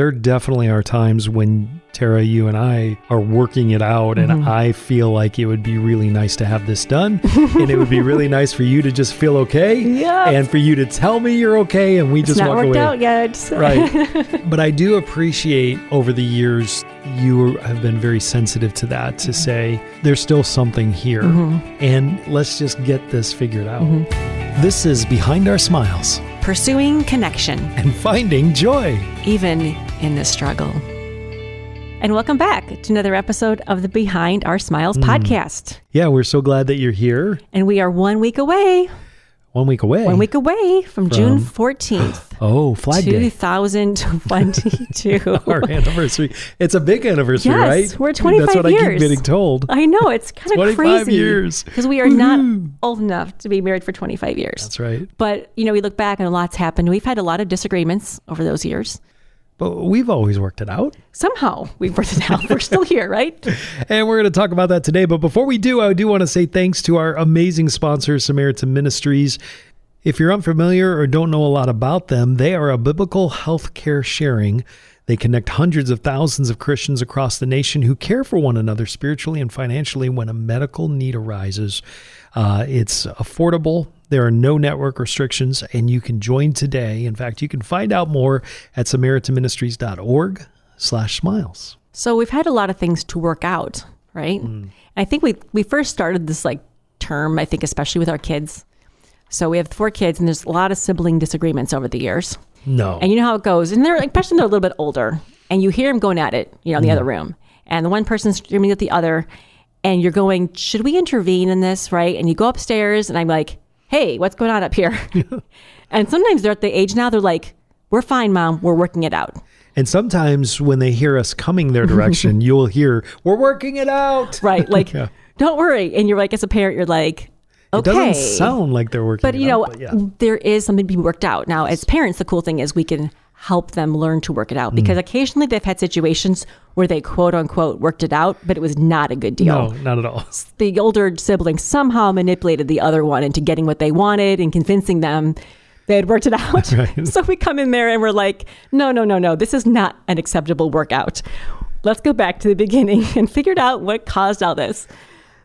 there definitely are times when Tara, you and I are working it out, and Mhm. I feel like it would be really nice to have this done, and it would be really nice for you to just feel okay, Yeah. and for you to tell me you're okay, and we it's just not walk worked away. out yet. Right. but I do appreciate over the years you have been very sensitive to that to say there's still something here Mhm. and let's just get this figured out. Mhm. This is Behind Our Smiles Pursuing connection, and Finding Joy. even in this struggle. And welcome back to another episode of the Behind Our Smiles Hmm. podcast. Yeah, we're so glad that you're here. And we are one week away, One week away. one week away from, June 14th, Oh, Flag Day. 2022. Our anniversary. It's a big anniversary, Yes, right? we're 25 That's what I keep getting told. I know, it's kind of 25 crazy. years. Because we are not old enough to be married for 25 years. That's right. But, you know, we look back and a lot's happened. We've had a lot of disagreements over those years. But we've always worked it out. Somehow we've worked it out. We're still here, right? And we're going to talk about that today. But before we do, I do want to say thanks to our amazing sponsor, Samaritan Ministries. If you're unfamiliar or don't know a lot about them, they are a biblical healthcare sharing. They connect hundreds of thousands of Christians across the nation who care for one another spiritually and financially when a medical need arises. Uh, it's affordable. There are no network restrictions, and you can join today. In fact, you can find out more at samaritanministries.org slash smiles. So we've had a lot of things to work out, right? Hmm. I think we we first started this like term, I think especially with our kids. So we have four kids and there's a lot of sibling disagreements over the years. No. And you know how it goes. And they're like, especially when they're a little bit older and you hear them going at it, you know, in the hmm. other room. And the one person's screaming at the other and you're going, should we intervene in this, right? And you go upstairs and I'm like, hey, what's going on up here? and sometimes they're at the age now, they're like, we're fine, mom. We're working it out. And sometimes when they hear us coming their direction, you'll hear, We're working it out. Right. Like, Yeah. don't worry. And you're like, as a parent, you're like, It okay. doesn't sound like they're working but it you know, out, but yeah. there is something to be worked out. Now, as parents, the cool thing is we can help them learn to work it Mm. out because occasionally they've had situations where they quote unquote worked it out, but it was not a good deal. No, not at all. The older sibling somehow manipulated the other one into getting what they wanted and convincing them they had worked it out. Right. So we come in there and we're like, no, no, no, no, this is not an acceptable workout. Let's go back to the beginning and figure out what caused all this.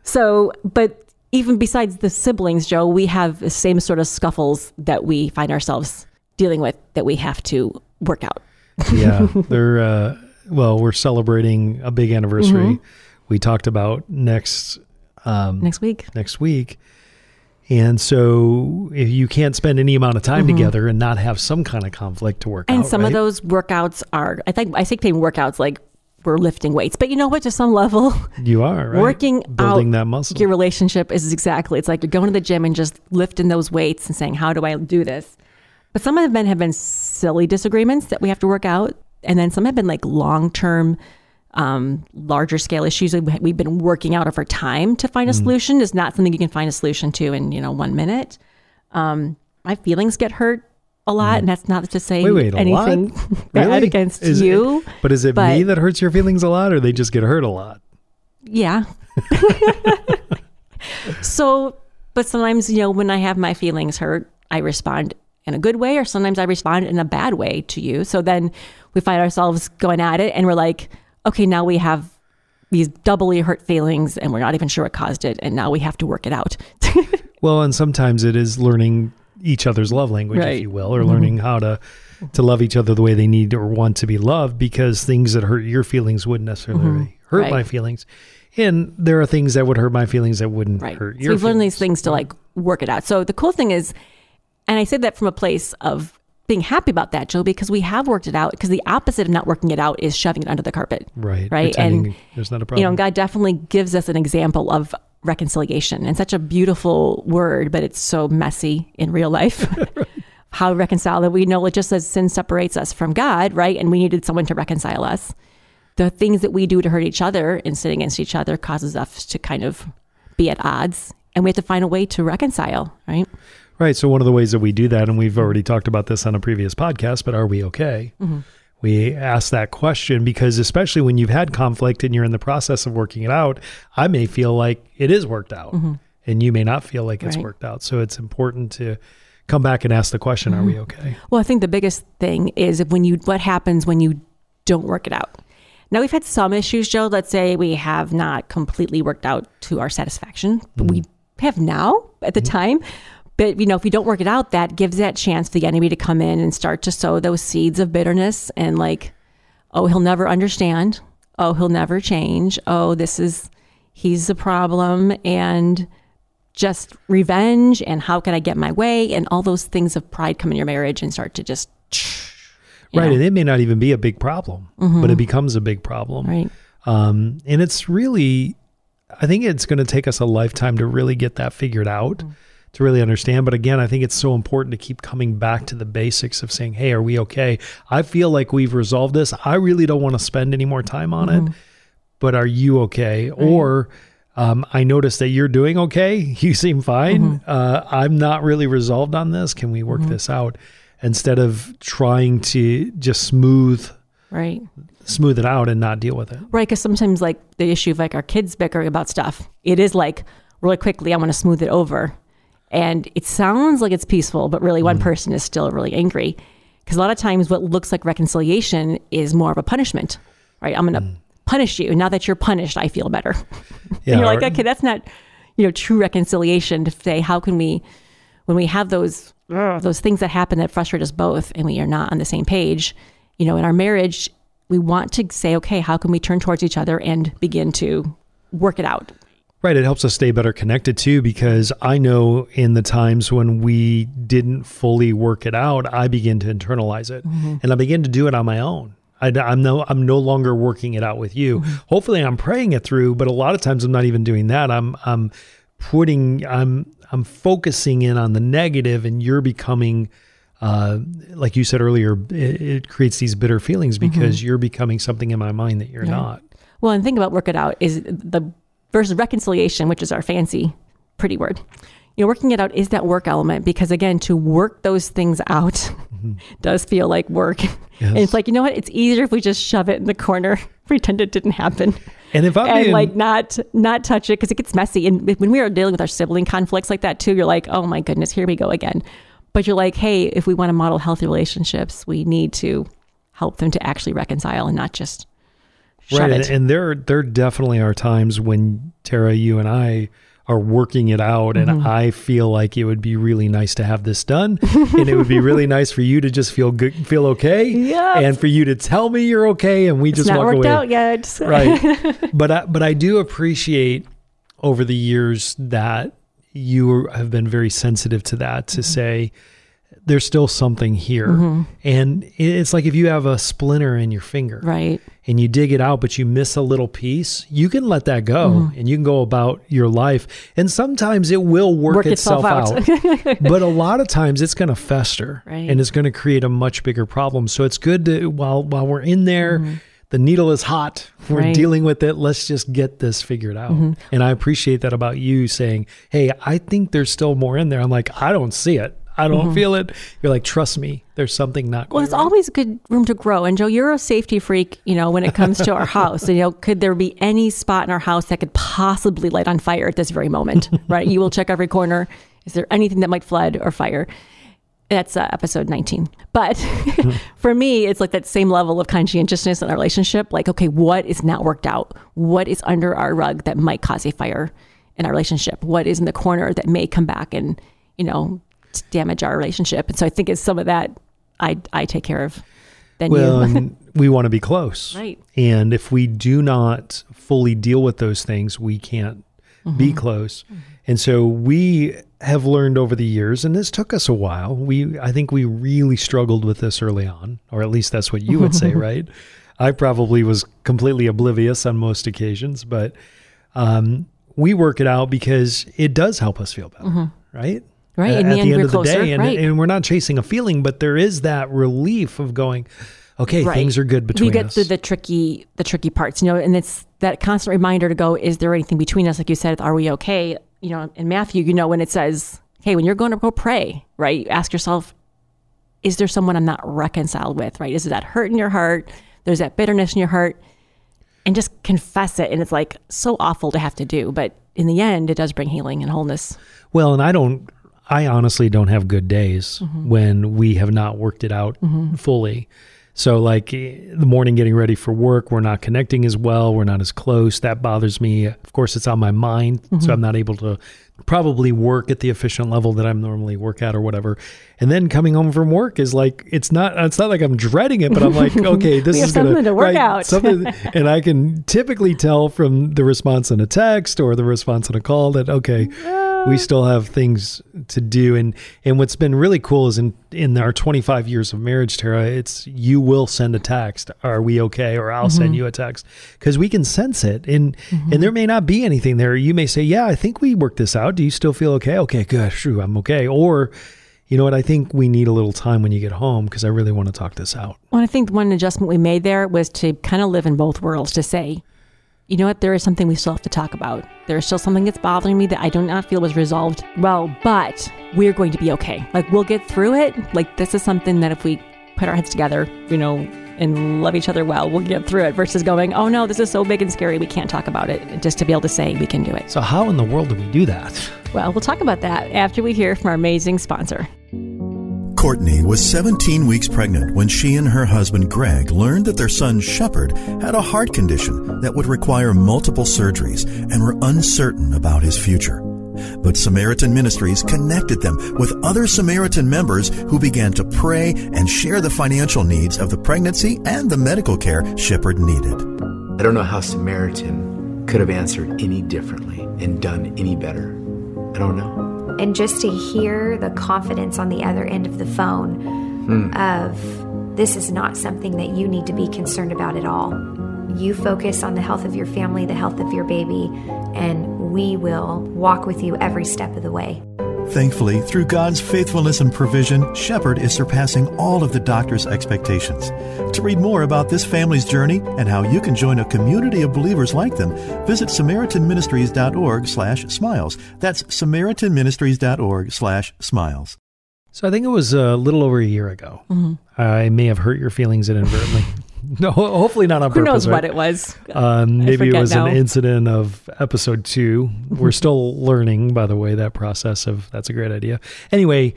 So, but even besides the siblings, Joe, we have the same sort of scuffles that we find ourselves dealing with that we have to work out. yeah. They're, uh, well, we're celebrating a big anniversary. Mm-hmm. We talked about next um, Next week. next week. And so if you can't spend any amount of time together and not have some kind of conflict to work Mm-hmm. And out. some of those workouts are, I think, I think taking workouts like we're lifting weights, but you know what? To some level, you are right? working building that muscle. your relationship is exactly. It's like you're going to the gym and just lifting those weights and saying, "How do I do this?" But some of them have been silly disagreements that we have to work out, and then some have been like long term, um, larger scale issues that we- we've been working out over time to Mm. find a solution. Is not something you can find a solution to in you know one minute. Um, my feelings get hurt a lot, and that's not to say Mm. Wait, wait, anything bad Really? against Is it- you. but is it but- me that hurts your feelings a lot or they just get hurt a lot? Yeah. so, but sometimes, you know, when I have my feelings hurt, I respond in a good way, or sometimes I respond in a bad way to you. So then we find ourselves going at it and we're like, okay, now we have these doubly hurt feelings and we're not even sure what caused it. And now we have to work it out. Well, and sometimes it is learning each other's love language, if you will, or learning how to to love each other the way they need or want to be loved. Because things that hurt your feelings wouldn't necessarily mm-hmm. hurt Right. my feelings, and there are things that would hurt my feelings that wouldn't right. hurt So your. we've learned these things to like work it out. So the cool thing is, and I say that from a place of being happy about that, Joe, because we have worked it out. Because the opposite of not working it out is shoving it under the carpet. right, right, pretending and, there's not a problem. you know, God definitely gives us an example of reconciliation and such a beautiful word, but it's so messy in real life. How reconcile that we know it just says sin separates us from God, right? And we needed someone to reconcile us. The things that we do to hurt each other and sin against each other causes us to kind of be at odds. And we have to find a way to reconcile, right? Right. So one of the ways that we do that, and we've already talked about this on a previous podcast, but are we okay? Mm-hmm. We ask that question because, especially when you've had conflict and you're in the process of working it out, I may feel like it is worked out, mm-hmm. and you may not feel like it's Right. worked out. So it's important to come back and ask the question: Are we mm-hmm. okay? Well, I think the biggest thing is if when you what happens when you don't work it out. Now we've had some issues, Joe. Let's say we have not completely worked out to our satisfaction. But we have now at the time. But you know, if we don't work it out, that gives that chance for the enemy to come in and start to sow those seeds of bitterness and like, oh, he'll never understand. Oh, he'll never change. Oh, this is he's the problem and just revenge and how can I get my way and all those things of pride come in your marriage and start to just right. know, And it may not even be a big problem, but it becomes a big problem. right. Um, and it's really, I think it's going to take us a lifetime to really get that figured out, to really understand. But again, I think it's so important to keep coming back to the basics of saying, hey, are we okay? I feel like we've resolved this. I really don't want to spend any more time on it, but are you okay? Or, um, I noticed that you're doing okay. You seem fine. Uh, I'm not really resolved on this. Can we work this out? Instead of trying to just smooth Right. smooth it out and not deal with it. Right, because sometimes like the issue of like our kids bickering about stuff, it is like really quickly I want to smooth it over, and it sounds like it's peaceful, but really one mm-hmm. person is still really angry. Because a lot of times, what looks like reconciliation is more of a punishment, right? I'm going to mm. punish you. Now that you're punished, I feel better. Yeah, and you're like, okay, that's not you know true reconciliation. To say how can we, when we have those ugh, those things that happen that frustrate us both, and we are not on the same page, you know, in our marriage, we want to say, okay, how can we turn towards each other and begin to work it out? Right. It helps us stay better connected too, because I know in the times when we didn't fully work it out, I begin to internalize it mm-hmm. and I begin to do it on my own. I, am no, I'm no longer working it out with you. Mm-hmm. Hopefully I'm praying it through, but a lot of times I'm not even doing that. I'm, I'm putting, I'm, I'm focusing in on the negative and you're becoming, uh, like you said earlier, it, it creates these bitter feelings mm-hmm. because you're becoming something in my mind that you're not. Well, and think about work it out is the versus reconciliation, which is our fancy, pretty word. You know, working it out is that work element because again, to work those things out mm-hmm. does feel like work. And it's like, you know what? It's easier if we just shove it in the corner, pretend it didn't happen. And if I'm and being, like not not touch it because it gets messy. And when we are dealing with our sibling conflicts like that too, you're like, oh my goodness, here we go again. But you're like, hey, if we want to model healthy relationships, we need to help them to actually reconcile and not just right and, and there there definitely are times when tara you and i are working it out and Mm-hmm. i feel like it would be really nice to have this done and it would be really nice for you to just feel good feel okay Yep. and for you to tell me you're okay and we it's just not walk worked away out yet. right but I, but I do appreciate over the years that you have been very sensitive to that Mm-hmm. to say there's still something here and it's like if you have a splinter in your finger Right. and you dig it out, but you miss a little piece, you can let that go Mm-hmm. and you can go about your life. And sometimes it will work, Work itself, itself out. out. but a lot of times it's going to fester Right. and it's going to create a much bigger problem. So it's good to, while, while we're in there, the needle is hot. We're Mm-hmm. Right. dealing with it. Let's just get this figured out. Mm-hmm. And I appreciate that about you saying, Hey, I think there's still more in there. I'm like, I don't see it. I don't feel it. You're like, trust me, there's something not Mm-hmm. Well, it's right. always good room to grow. And Joe, you're a safety freak, you know, when it comes to our house. You know, could there be any spot in our house that could possibly light on fire at this very moment? Right? You will check every corner. Is there anything that might flood or fire? That's uh, episode 19. But for me, it's like that same level of conscientiousness in our relationship. Like, okay, what is not worked out? What is under our rug that might cause a fire in our relationship? What is in the corner that may come back and, you know, damage our relationship? And so I think it's some of that I, I take care of than Well, you. we want to be close. Right. And if we do not fully deal with those things, we can't be Mm-hmm. close. And so we have learned over the years, and this took us a while. We, I think we really struggled with this early on, or at least that's what you would say, right? I probably was completely oblivious on most occasions, but um, we work it out because it does help us feel better. Mm-hmm. Right. At, In the at end, the end we're of the closer. day, and, Right. and we're not chasing a feeling, but there is that relief of going, okay, Right. things are good between us. we get us. through the tricky the tricky parts you know and it's that constant reminder to go is there anything between us like you said are we okay you know in matthew you know when it says hey when you're going to go pray right you ask yourself is there someone i'm not reconciled with right is there that hurt in your heart there's that bitterness in your heart and just confess it and it's like so awful to have to do but in the end it does bring healing and wholeness Well, and I don't, I honestly don't have good days Mm-hmm. when we have not worked it out fully. So, like eh, the morning getting ready for work, we're not connecting as well. We're not as close. That bothers me. Of course, it's on my mind. Mm-hmm. So, I'm not able to probably work at the efficient level that I'm normally work at or whatever. And then coming home from work is like, it's not, it's not like I'm dreading it, but I'm like, okay, this is going something to work out. Something, and I can typically tell from the response in a text or the response in a call that, okay, we still have things to do. And and what's been really cool is in in our 25 years of marriage tara it's you will send a text are we okay? or i'll send mm-hmm. you a text. Because we can sense it. And mm-hmm. and there may not be anything there. You may say yeah i think we worked this out. Do you still feel okay? Okay good. True i'm okay. Or you know what? I think we need a little time when you get home because i really want to talk this out. Well, I think one adjustment we made there was to kind of live in both worlds to say, you know what, there is something we still have to talk about. There is still something that's bothering me that I do not feel was resolved well, but we're going to be okay. Like, we'll get through it. Like, this is something that if we put our heads together, you know, and love each other well, we'll get through it versus going, oh no, this is so big and scary, we can't talk about it. Just to be able to say we can do it. so how in the world do we do that Well, we'll talk about that after we hear from our amazing sponsor. Courtney was 17 weeks pregnant when she and her husband Greg learned that their son Shepard had a heart condition that would require multiple surgeries and were uncertain about his future. But Samaritan Ministries connected them with other Samaritan members who began to pray and share the financial needs of the pregnancy and the medical care Shepard needed. I don't know how Samaritan could have answered any differently and done any better. I don't know. And just to hear the confidence on the other end of the phone hmm. of this is not something that you need to be concerned about at all. You focus on the health of your family, the health of your baby, and we will walk with you every step of the way. Thankfully, through God's faithfulness and provision, Shepherd is surpassing all of the doctor's expectations. To read more about this family's journey and how you can join a community of believers like them, visit samaritanministries.org/smiles. That's samaritanministries.org/smiles. So I think it was a little over a year ago. Mm-hmm. I may have hurt your feelings inadvertently. no, hopefully not on Who purpose. knows what it was? Um, maybe it was now. an incident of episode two. We're still learning, by the way, that process of that's a great idea. Anyway,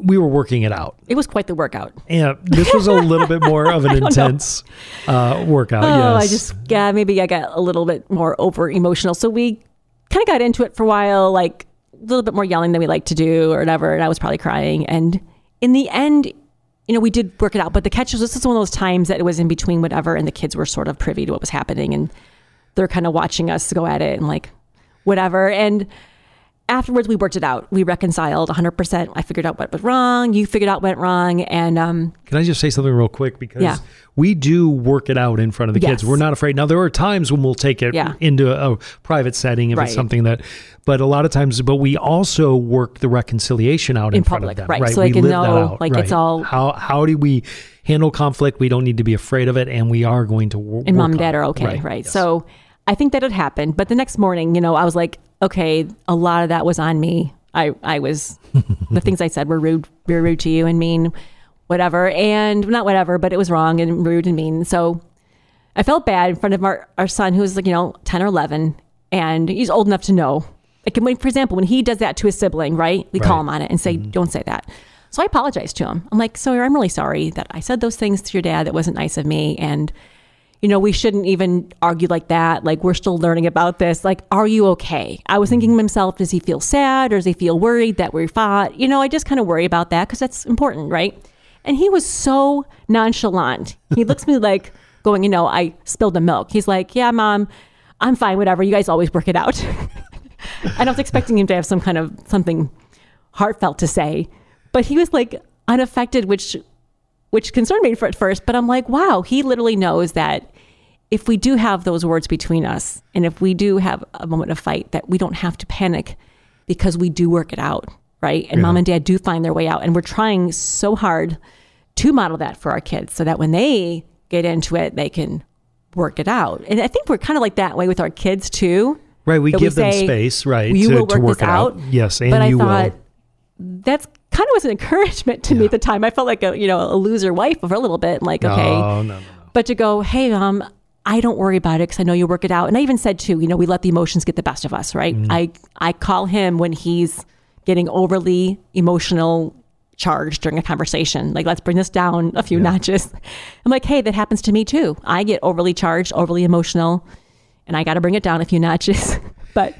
we were working it out. It was quite the workout. Yeah, this was a little bit more of an intense uh, workout. Oh, yes. I just yeah, maybe I got a little bit more over emotional. So we kind of got into it for a while, like a little bit more yelling than we like to do or whatever. And I was probably crying. And in the end, you know, we did work it out. But the catch was this is one of those times that it was in between whatever, and the kids were sort of privy to what was happening, and they're kind of watching us go at it and like whatever. And afterwards, we worked it out. We reconciled 100%. I figured out what was wrong. You figured out what went wrong. And um, Can I just say something real quick? Because Yeah. We do work it out in front of the kids. We're not afraid. Now, there are times when we'll take it Yeah. into a private setting if Right. it's something that, but a lot of times, but we also work the reconciliation out in, In front public, of them. right. So they we can live that know, out. like, it's all- How, how do we handle conflict? We don't need to be afraid of it. And we are going to wo- and mom and dad are okay, right? yes. So I think that had happened. But the next morning, you know, I was like, okay, a lot of that was on me. I, I was, the things I said were rude, were rude to you and mean, whatever. And not whatever, but it was wrong and rude and mean. So I felt bad in front of our, our son who was like, you know, 10 or 11. And he's old enough to know. Like, when, for example, when he does that to his sibling, right? We call him on it and say, mm-hmm. don't say that. So I apologized to him. I'm like, sir, I'm really sorry that I said those things to your dad that wasn't nice of me. And, you know, we shouldn't even argue like that. Like, we're still learning about this. Like, are you okay? I was thinking to mm-hmm. myself, does he feel sad or does he feel worried that we fought? You know, I just kind of worry about that because that's important, right? And he was so nonchalant. He looks at me like going, you know, I spilled the milk. He's like, yeah, mom, I'm fine, whatever. You guys always work it out. and I was expecting him to have some kind of something heartfelt to say, but he was like unaffected, which which concerned me for at first. But I'm like, wow, he literally knows that if we do have those words between us, and if we do have a moment of fight, that we don't have to panic because we do work it out, right? And mom and dad do find their way out, and we're trying so hard to model that for our kids, so that when they get into it, they can work it out. And I think we're kind of like that way with our kids too. Right, we give them say, space, right, You to- will to work, work this out. out. Yes, and but I you will. thought that's kind of was an encouragement to me at the time. I felt like a you know a loser wife for a little bit, like okay, No, no, no, no. but to go, hey, um, I don't worry about it because I know you work it out. And I even said too, you know, we let the emotions get the best of us, right? Mm-hmm. I I call him when he's getting overly emotional, charged during a conversation. Like, let's bring this down a few notches. I'm like, hey, that happens to me too. I get overly charged, overly emotional, and I got to bring it down a few notches. but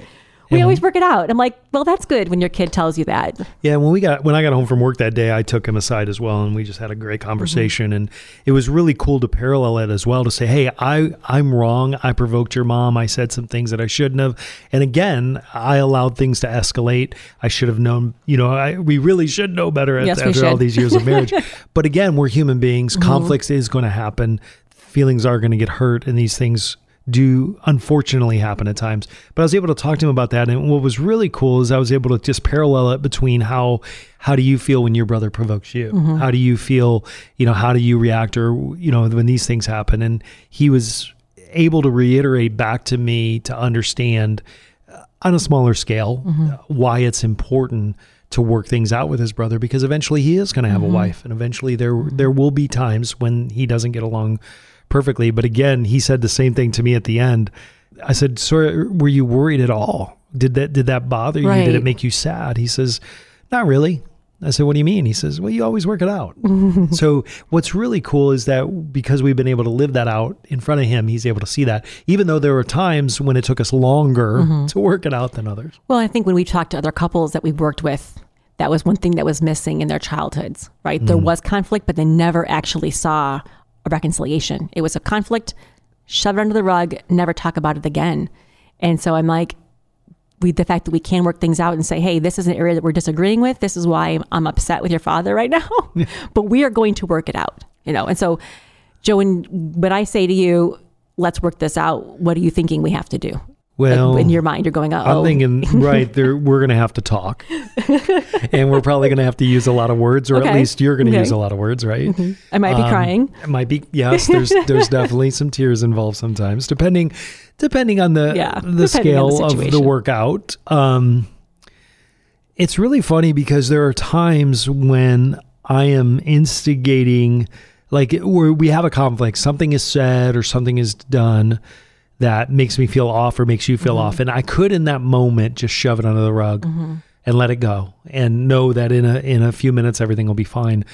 we always work it out. I'm like, well, that's good when your kid tells you that. Yeah, when we got when I got home from work that day, I took him aside as well, and we just had a great mm-hmm. conversation. And it was really cool to parallel it as well to say, "Hey, I I'm wrong. I provoked your mom. I said some things that I shouldn't have. And again, I allowed things to escalate. I should have known. You know, I, we really should know better at, Yes, after all these years of marriage. but again, we're human beings. Mm-hmm. Conflicts is going to happen. Feelings are going to get hurt, and these things do unfortunately happen at times. But I was able to talk to him about that, and what was really cool is I was able to just parallel it between how how do you feel when your brother provokes you? How do you feel? You know, how do you react, or you know, when these things happen? And he was able to reiterate back to me to understand uh, on a smaller scale uh, why it's important to work things out with his brother because eventually he is going to have a wife and eventually there there will be times when he doesn't get along perfectly but again he said the same thing to me at the end i said so were you worried at all did that did that bother you did it make you sad he says not really I said, "What do you mean?" He says, "Well, you always work it out." so, what's really cool is that because we've been able to live that out in front of him, he's able to see that. Even though there were times when it took us longer mm-hmm. to work it out than others. Well, I think when we talked to other couples that we've worked with, that was one thing that was missing in their childhoods, right? There mm. was conflict, but they never actually saw a reconciliation. It was a conflict, shove it under the rug, never talk about it again. And so I'm like, we the fact that we can work things out and say, hey, this is an area that we're disagreeing with. This is why I'm, I'm upset with your father right now, but we are going to work it out, you know. And so, Joe, when when I say to you, let's work this out, what are you thinking we have to do? Well, like in your mind, you're going, oh, I'm thinking, right, there, we're going to have to talk. and we're probably going to have to use a lot of words, or at least you're going to Okay. use a lot of words, right? I might be Um, crying. It might be yes. There's there's definitely some tears involved sometimes, depending depending on the Yeah, the on the scale of the workout. Um, it's really funny because there are times when I am instigating, like where we have a conflict, something is said or something is done that makes me feel off or makes you feel Mm-hmm. off, and I could in that moment just shove it under the rug and let it go and know that in a in a few minutes everything will be fine.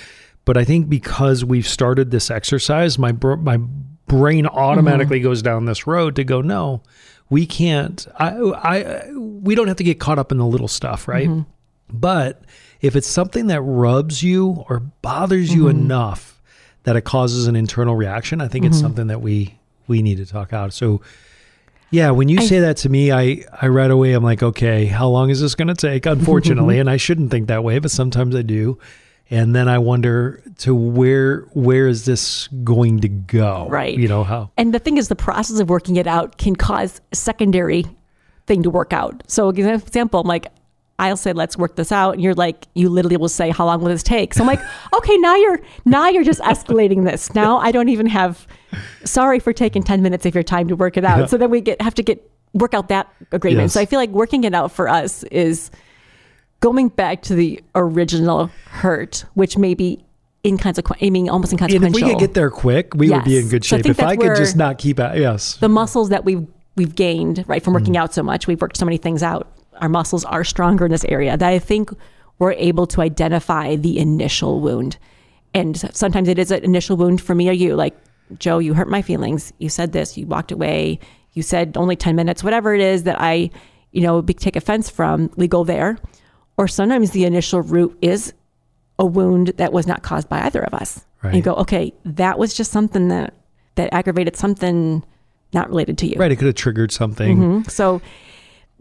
But I think because we've started this exercise, my br- my brain automatically Mm-hmm. goes down this road to go no, we can't. I I we don't have to get caught up in the little stuff, right? Mm-hmm. But if it's something that rubs you or bothers you Mm-hmm. enough that it causes an internal reaction, I think it's something that we we need to talk out. So yeah, when you I- say that to me, I I right away I'm like, okay, how long is this going to take? Unfortunately, and I shouldn't think that way, but sometimes I do. And then I wonder to where where is this going to go? Right. You know how And the thing is, the process of working it out can cause a secondary thing to work out. So, for example, I'm like, I'll say, let's work this out. And you're like, you literally will say, how long will this take? So I'm like, okay, now you're, now you're just escalating this. Now I don't even have, sorry for taking 10 minutes of your time to work it out. So then we get, have to get, work out that agreement. Yes. So I feel like working it out for us is going back to the original hurt, which may be inconsequential, I mean, almost and inconsequential. if we could get there quick, we would be in Yes. good So I shape. if I could just not keep out, yes, the muscles that we've we've gained right from Mm. working out so much we've worked so many things out our muscles are stronger in this area that i think we're able to identify the initial wound. And sometimes it is an initial wound for me or you like joe you hurt my feelings. You said this. You walked away. You said only 10 minutes whatever it is that i you know take offense from we go there. Or sometimes the initial root is a wound that was not caused by either of us. And you go okay that was just something that that aggravated something not related to you. Right. It could have triggered something. Mm-hmm. so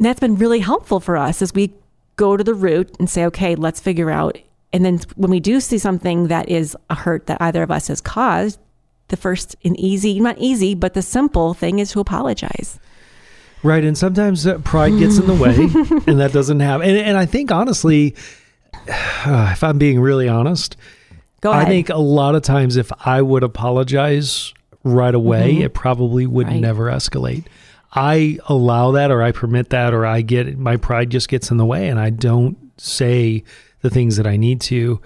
that's been really helpful for us as we go to the root and say, okay, let's figure out. And then when we do see something that is a hurt that either of us has caused, the first and easy, not easy, but the simple thing is to apologize. Right. And sometimes uh, pride gets in the way and that doesn't happen. And, and I think honestly, if I'm being really honest, Go ahead. I think a lot of times if I would apologize right away, it probably would Mm-hmm. Right. never escalate. I allow that or I permit that or I get my pride just gets in the way and I don't say the things that I need to.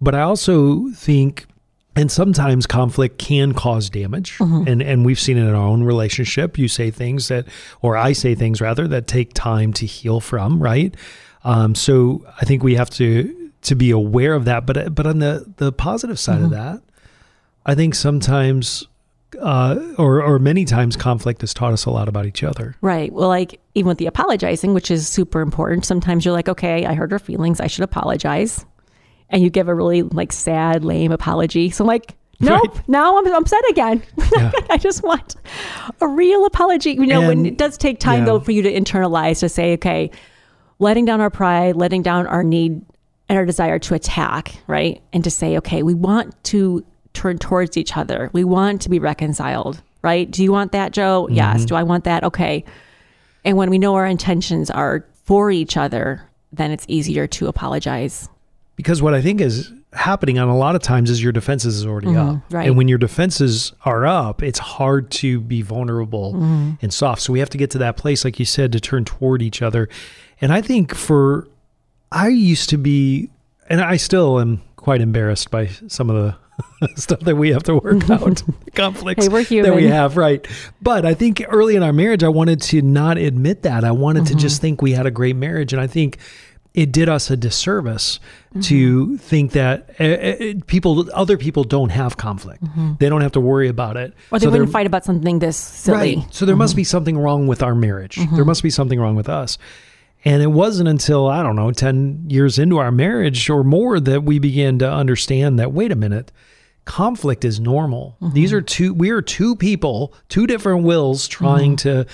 But I also think and sometimes conflict can cause damage Mm-hmm. and and we've seen it in our own relationship you say things that or i say things rather that take time to heal from right um, so i think we have to to be aware of that. But but on the the positive side of that, I think sometimes uh, or or many times conflict has taught us a lot about each other. Right. Well, like even with the apologizing, which is super important, sometimes you're like, okay, I hurt her feelings. I should apologize. And you give a really like sad, lame apology. So I'm like, nope, Right. now I'm upset again. Yeah. I just want a real apology. You know, when it does take time yeah. though for you to internalize to say, okay, letting down our pride, letting down our need and our desire to attack, right? And to say, okay, we want to turn towards each other. We want to be reconciled, right? Do you want that, Joe? Yes. Mm-hmm. Do I want that? Okay. And when we know our intentions are for each other, then it's easier to apologize. Because what I think is happening on a lot of times is your defenses is already mm-hmm. up. right. And when your defenses are up, it's hard to be vulnerable mm-hmm. and soft. So we have to get to that place, like you said, to turn toward each other. And I think for, I used to be, and I still am quite embarrassed by some of the stuff that we have to work out, conflicts Hey, that we have, right? But I think early in our marriage, I wanted to not admit that. I wanted to mm-hmm. just think we had a great marriage. And I think it did us a disservice mm-hmm. to think that uh, uh, people, other people don't have conflict. Mm-hmm. They don't have to worry about it. Or they So wouldn't fight about something this silly. Right. So there must be something wrong with our marriage. There must be something wrong with us. And it wasn't until, I don't know, 10 years into our marriage or more that we began to understand that, wait a minute, conflict is normal. Mm-hmm. These are two, we are two people, two different wills trying mm-hmm. to,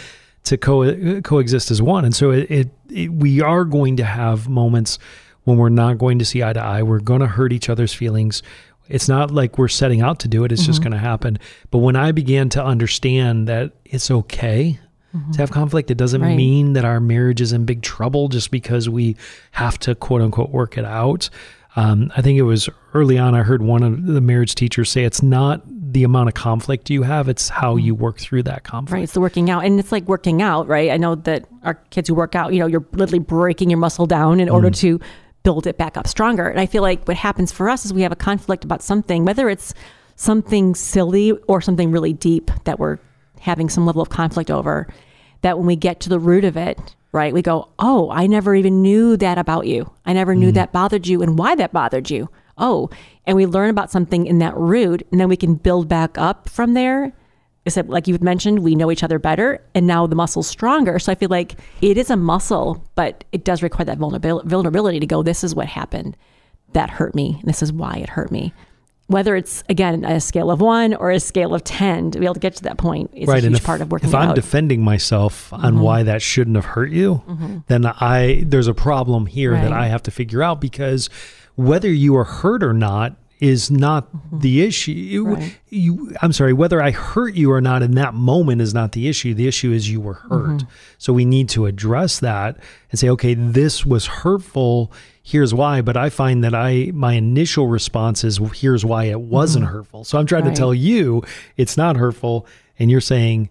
to co- coexist as one. And so it, it, it, we are going to have moments when we're not going to see eye to eye. We're going to hurt each other's feelings. It's not like we're setting out to do it. It's just mm-hmm. going to happen. But when I began to understand that it's okay to have conflict, it doesn't Right. mean that our marriage is in big trouble just because we have to quote unquote work it out. Um, I think it was early on, I heard one of the marriage teachers say it's not the amount of conflict you have, it's how you work through that conflict. Right. It's the working out. And it's like working out, right? I know that our kids who work out, you know, you're literally breaking your muscle down in order to build it back up stronger. And I feel like what happens for us is we have a conflict about something, whether it's something silly or something really deep that we're having some level of conflict over, that when we get to the root of it, right, we go, oh, I never even knew that about you. I never knew mm-hmm. that bothered you and why that bothered you. Oh, and we learn about something in that root, and then we can build back up from there except like you've mentioned, we know each other better, and now the muscle's stronger. So I feel like it is a muscle, but it does require that vulnerabil- vulnerability to go. This is what happened. That hurt me. And this is why it hurt me. Whether it's again a scale of one or a scale of ten, to be able to get to that point is a and huge if, part of working if I'm out. defending myself on mm-hmm. why that shouldn't have hurt you, mm-hmm. then I there's a problem here that I have to figure out because whether you are hurt or not is not mm-hmm. the issue. You- Right. you, I'm sorry, whether I hurt you or not in that moment is not the issue. The issue is you were hurt. So we need to address that and say, okay, this was hurtful. Here's why. But I find that I my initial response is here's why it wasn't mm-hmm. hurtful. So I'm trying Right. to tell you it's not hurtful, and you're saying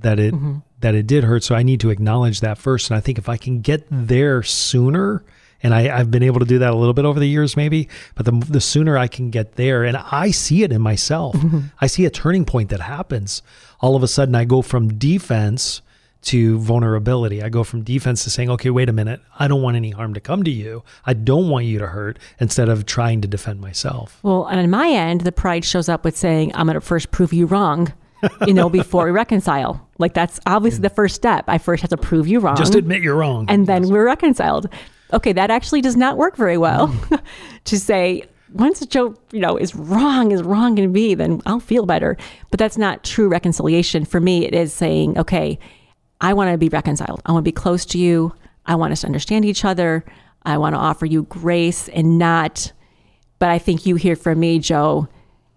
that it mm-hmm. that it did hurt. So I need to acknowledge that first. And I think if I can get there sooner, and I, I've been able to do that a little bit over the years, maybe, but the, the sooner I can get there, and I see it in myself, mm-hmm. I see a turning point that happens. All of a sudden, I go from defense to vulnerability. I go from defense to saying, okay, wait a minute, I don't want any harm to come to you. I don't want you to hurt, instead of trying to defend myself. Well, and on my end, the pride shows up with saying, I'm going to first prove you wrong, you know, before we reconcile. Like that's obviously the first step. I first have to prove you wrong. Just admit you're wrong. and then we're reconciled. Okay, that actually does not work very well Mm. to say once Joe, you know, is wrong, is wrong to me, then I'll feel better. But that's not true reconciliation. For me, it is saying, okay, I want to be reconciled. I want to be close to you. I want us to understand each other. I want to offer you grace and not, but I think you hear from me, Joe,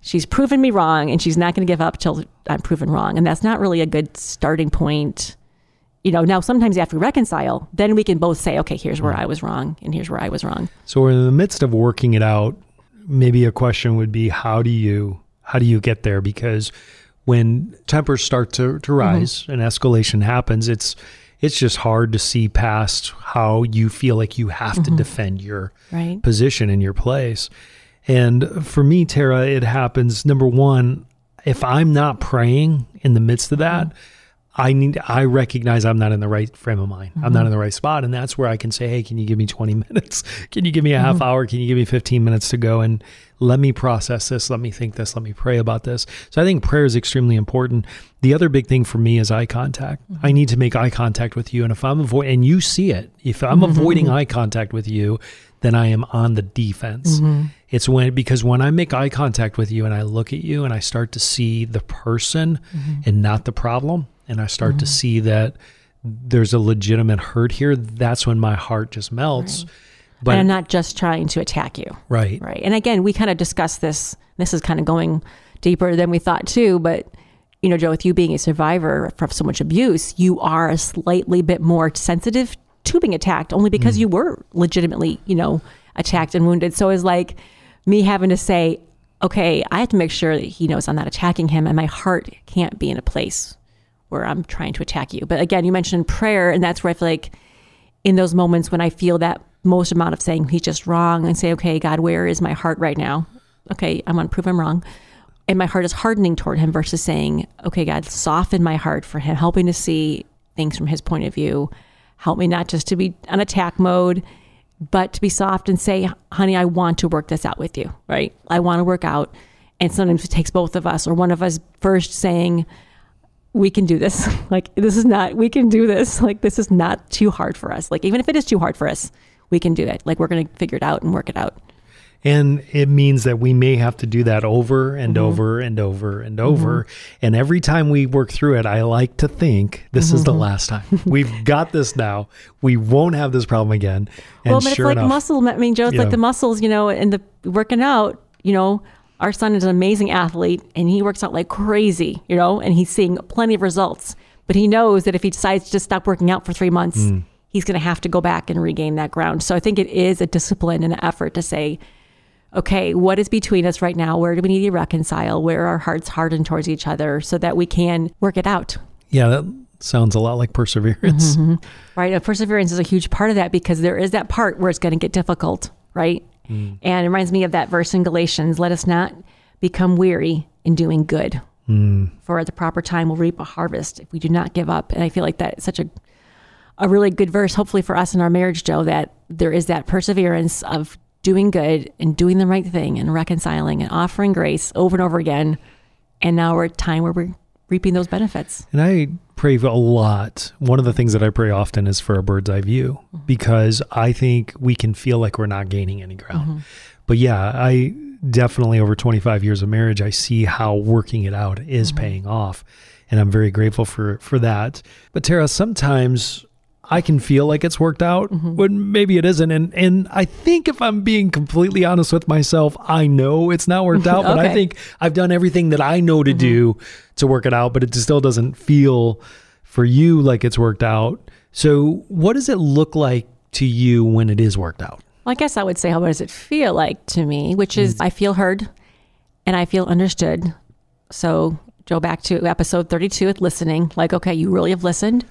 she's proven me wrong and she's not going to give up till I'm proven wrong. And that's not really a good starting point you know, now sometimes after we reconcile, then we can both say, okay, here's where I was wrong and here's where I was wrong. So we're in the midst of working it out. Maybe a question would be how do you how do you get there? Because when tempers start to, to mm-hmm. rise and escalation happens, it's it's just hard to see past how you feel like you have to mm-hmm. defend your Right. position in your place. And for me, Tara, it happens number one, if I'm not praying in the midst of that, mm-hmm. I need I recognize I'm not in the right frame of mind. I'm not mm-hmm. in the right spot and that's where I can say, "Hey, can you give me 20 minutes? Can you give me a half mm-hmm. hour? Can you give me 15 minutes to go and let me process this, let me think this, let me pray about this." So I think prayer is extremely important. The other big thing for me is eye contact. Mm-hmm. I need to make eye contact with you and if I'm avoid and you see it. If I'm avoiding eye contact with you, then I am on the defense. It's when because when I make eye contact with you and I look at you and I start to see the person and not the problem, and I start to mm-hmm. see that there's a legitimate hurt here, that's when my heart just melts. But and I'm not just trying to attack you. right, Right. And again, we kind of discussed this. This is kind of going deeper than we thought too. But, you know, Joe, with you being a survivor from so much abuse, you are a slightly bit more sensitive to being attacked only because mm. you were legitimately, you know, attacked and wounded. So it's like me having to say, okay, I have to make sure that he knows I'm not attacking him and my heart can't be in a place where I'm trying to attack you. But again, you mentioned prayer, and that's where I feel like in those moments when I feel that most amount of saying he's just wrong and say, okay, God, where is my heart right now? Okay, I'm going to prove I'm wrong. And my heart is hardening toward him versus saying, okay, God, soften my heart for him, helping to see things from his point of view. Help me not just to be on attack mode, but to be soft and say, honey, I want to work this out with you, right? I want to work out. And sometimes it takes both of us or one of us first saying, we can do this. Like, this is not, we can do this. Like, this is not too hard for us. Like, even if it is too hard for us, we can do it. Like, we're going to figure it out and work it out. and it means that we may have to do that over and mm-hmm. over and over and mm-hmm. over. And every time we work through it, I like to think this is the mm-hmm. last time. We've got this now. We won't have this problem again. And well, but sure it's like enough, muscle. I mean, Joe, it's like the muscles, you know, and the working out, you know, our son is an amazing athlete and he works out like crazy, you know, and he's seeing plenty of results. But he knows that if he decides to just stop working out for three months, Mm. he's going to have to go back and regain that ground. So I think it is a discipline and an effort to say, okay, what is between us right now? Where do we need to reconcile? Where are our hearts hardened towards each other so that we can work it out? yeah, that sounds a lot like perseverance. right? And perseverance is a huge part of that because there is that part where it's going to get difficult, right? Mm. And it reminds me of that verse in Galatians let us not become weary in doing good. Mm. For at the proper time, we'll reap a harvest if we do not give up. And I feel like that's such a a really good verse, hopefully for us in our marriage, Joe, that there is that perseverance of doing good and doing the right thing and reconciling and offering grace over and over again. And now we're at a time where we're reaping those benefits. And I pray a lot. One of the things that I pray often is for a bird's eye view mm-hmm. because I think we can feel like we're not gaining any ground. Mm-hmm. But yeah, I definitely over 25 years of marriage, I see how working it out is mm-hmm. paying off. And I'm very grateful for for that. But Tara, sometimes I can feel like it's worked out mm-hmm. when maybe it isn't. And and I think if I'm being completely honest with myself, I know it's not worked out. But I think I've done everything that I know to mm-hmm. do to work it out, but it still doesn't feel for you like it's worked out. So what does it look like to you when it is worked out? Well, I guess I would say, how does it feel like to me? Which is, mm. I feel heard and I feel understood. So, go back to episode 32 with listening. Like, okay, you really have listened.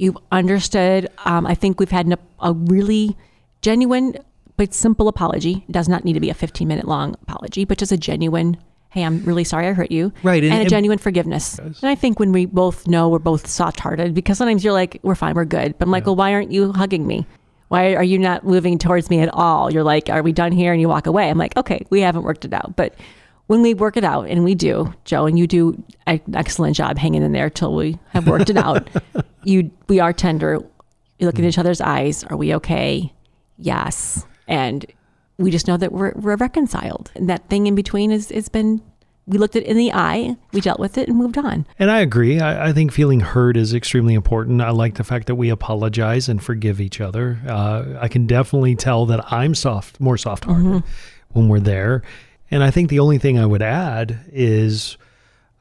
You've understood. Um, I think we've had an, a really genuine but simple apology. It does not need to be a 15 minute long apology, but just a genuine, hey, I'm really sorry I hurt you. Right, and- And, a and- genuine forgiveness. And I think when we both know we're both soft hearted, because sometimes you're like, we're fine, we're good. But I'm like, well, why aren't you hugging me? Why are you not moving towards me at all? You're like, are we done here? And you walk away. I'm like, okay, we haven't worked it out. But when we work it out, and we do, Joe, and you do an excellent job hanging in there till we have worked it out. You, we are tender. You look in each other's eyes. Are we okay? Yes. And we just know that we're, we're reconciled. And that thing in between is, has been, we looked it in the eye, we dealt with it and moved on. And I agree. I, I think feeling heard is extremely important. I like the fact that we apologize and forgive each other. Uh, I can definitely tell that I'm soft, more soft hearted when we're there. And I think the only thing I would add is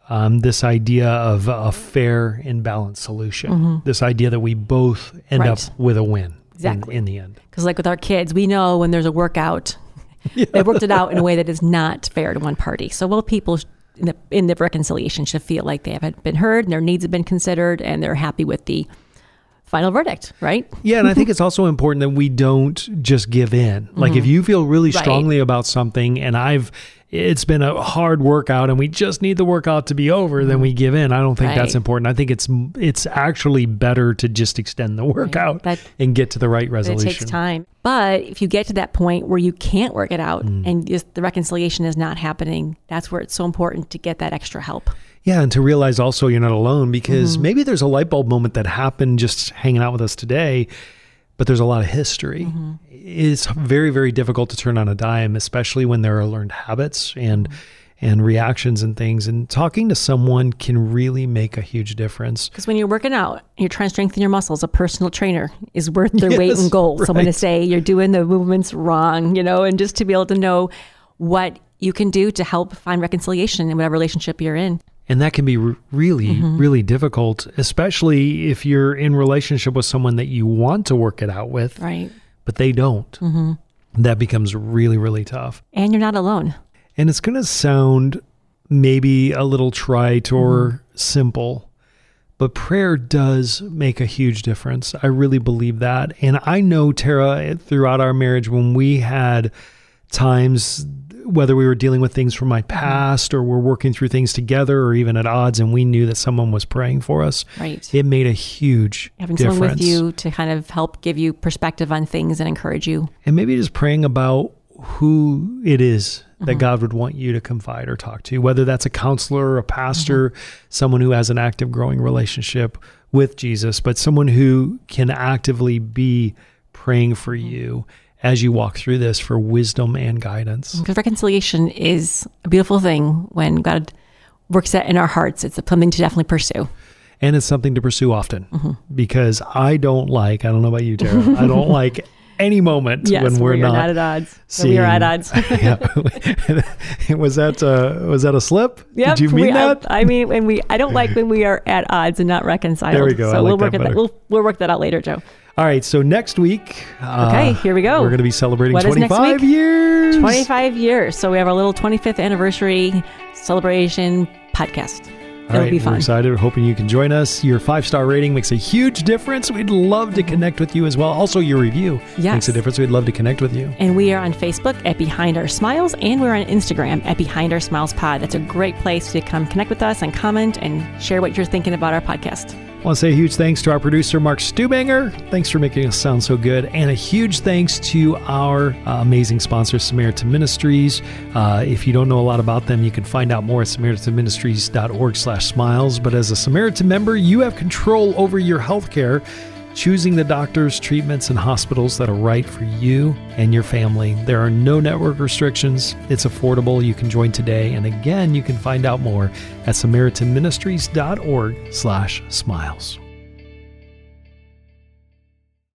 um, this idea of a fair and balanced solution. This idea that we both end Right. up with a win Exactly. in, in the end. Because, like with our kids, we know when there's a workout, they worked it out in a way that is not fair to one party. So, well, people in the, in the reconciliation should feel like they have been heard and their needs have been considered and they're happy with the final verdict, right? Yeah, and I think it's also important that we don't just give in. Like if you feel really Right. strongly about something and I've it's been a hard workout and we just need the workout to be over, then we give in. I don't think that's important. I think it's it's actually better to just extend the workout That- and get to the right resolution. It takes time. But if you get to that point where you can't work it out Mm. and just the reconciliation is not happening, that's where it's so important to get that extra help. Yeah, and to realize also you're not alone because Mm-hmm. maybe there's a light bulb moment that happened just hanging out with us today, but there's a lot of history. Mm-hmm. It's very, very difficult to turn on a dime, especially when there are learned habits and Mm-hmm. and reactions and things. And talking to someone can really make a huge difference. Because when you're working out, you're trying to strengthen your muscles, a personal trainer is worth their weight in gold. Someone to right. say you're doing the movements wrong, you know, and just to be able to know what you can do to help find reconciliation in whatever relationship you're in. And that can be really, Mm-hmm. really difficult, especially if you're in relationship with someone that you want to work it out with, Right. but they don't. Mm-hmm. That becomes really, really tough. And you're not alone. And it's going to sound maybe a little trite or simple, but prayer does make a huge difference. I really believe that. And I know, Tara, throughout our marriage, when we had times, whether we were dealing with things from my mm-hmm. past or we're working through things together or even at odds, and we knew that someone was praying for us, Right. it made a huge Having difference. someone with you to kind of help give you perspective on things and encourage you. and maybe just praying about who it is that mm-hmm. God would want you to confide or talk to, whether that's a counselor, a pastor, mm-hmm. someone who has an active, growing relationship with Jesus, but someone who can actively be praying for you as you walk through this for wisdom and guidance. Because reconciliation is a beautiful thing when God works that in our hearts. It's a something to definitely pursue. And it's something to pursue often mm-hmm. because I don't like, I don't know about you, Tara, I don't like any moment Yes, when we're you're not, not at odds. When we are at odds. yeah. was that uh, was that a slip? Yep, Did you mean we, that? I, mean, when we, I don't like when we are at odds and not reconciled. There we go. I So like we'll that work at that. We'll, we'll work that out later, Joe. All right. So next week, uh, Okay, here we go. We're going to be celebrating What is next 25 years. 25 years. So we have our little 25th anniversary celebration podcast. All It'll right, be We're excited. We're hoping you can join us. Your five star rating makes a huge difference. We'd love to connect with you as well. Also, your review Yes. makes a difference. We'd love to connect with you. And we are on Facebook at Behind Our Smiles, and we're on Instagram at Behind Our Smiles Pod. That's a great place to come connect with us and comment and share what you're thinking about our podcast. I want to say a huge thanks to our producer, Mark Stubanger. Thanks for making us sound so good. And a huge thanks to our uh, amazing sponsor, Samaritan Ministries. Uh, if you don't know a lot about them, you can find out more at samaritanministries.org slash smiles. But as a Samaritan member, you have control over your health care, choosing the doctors, treatments, and hospitals that are right for you and your family. There are no network restrictions. It's affordable. You can join today. And again, you can find out more at samaritanministries.org slash smiles.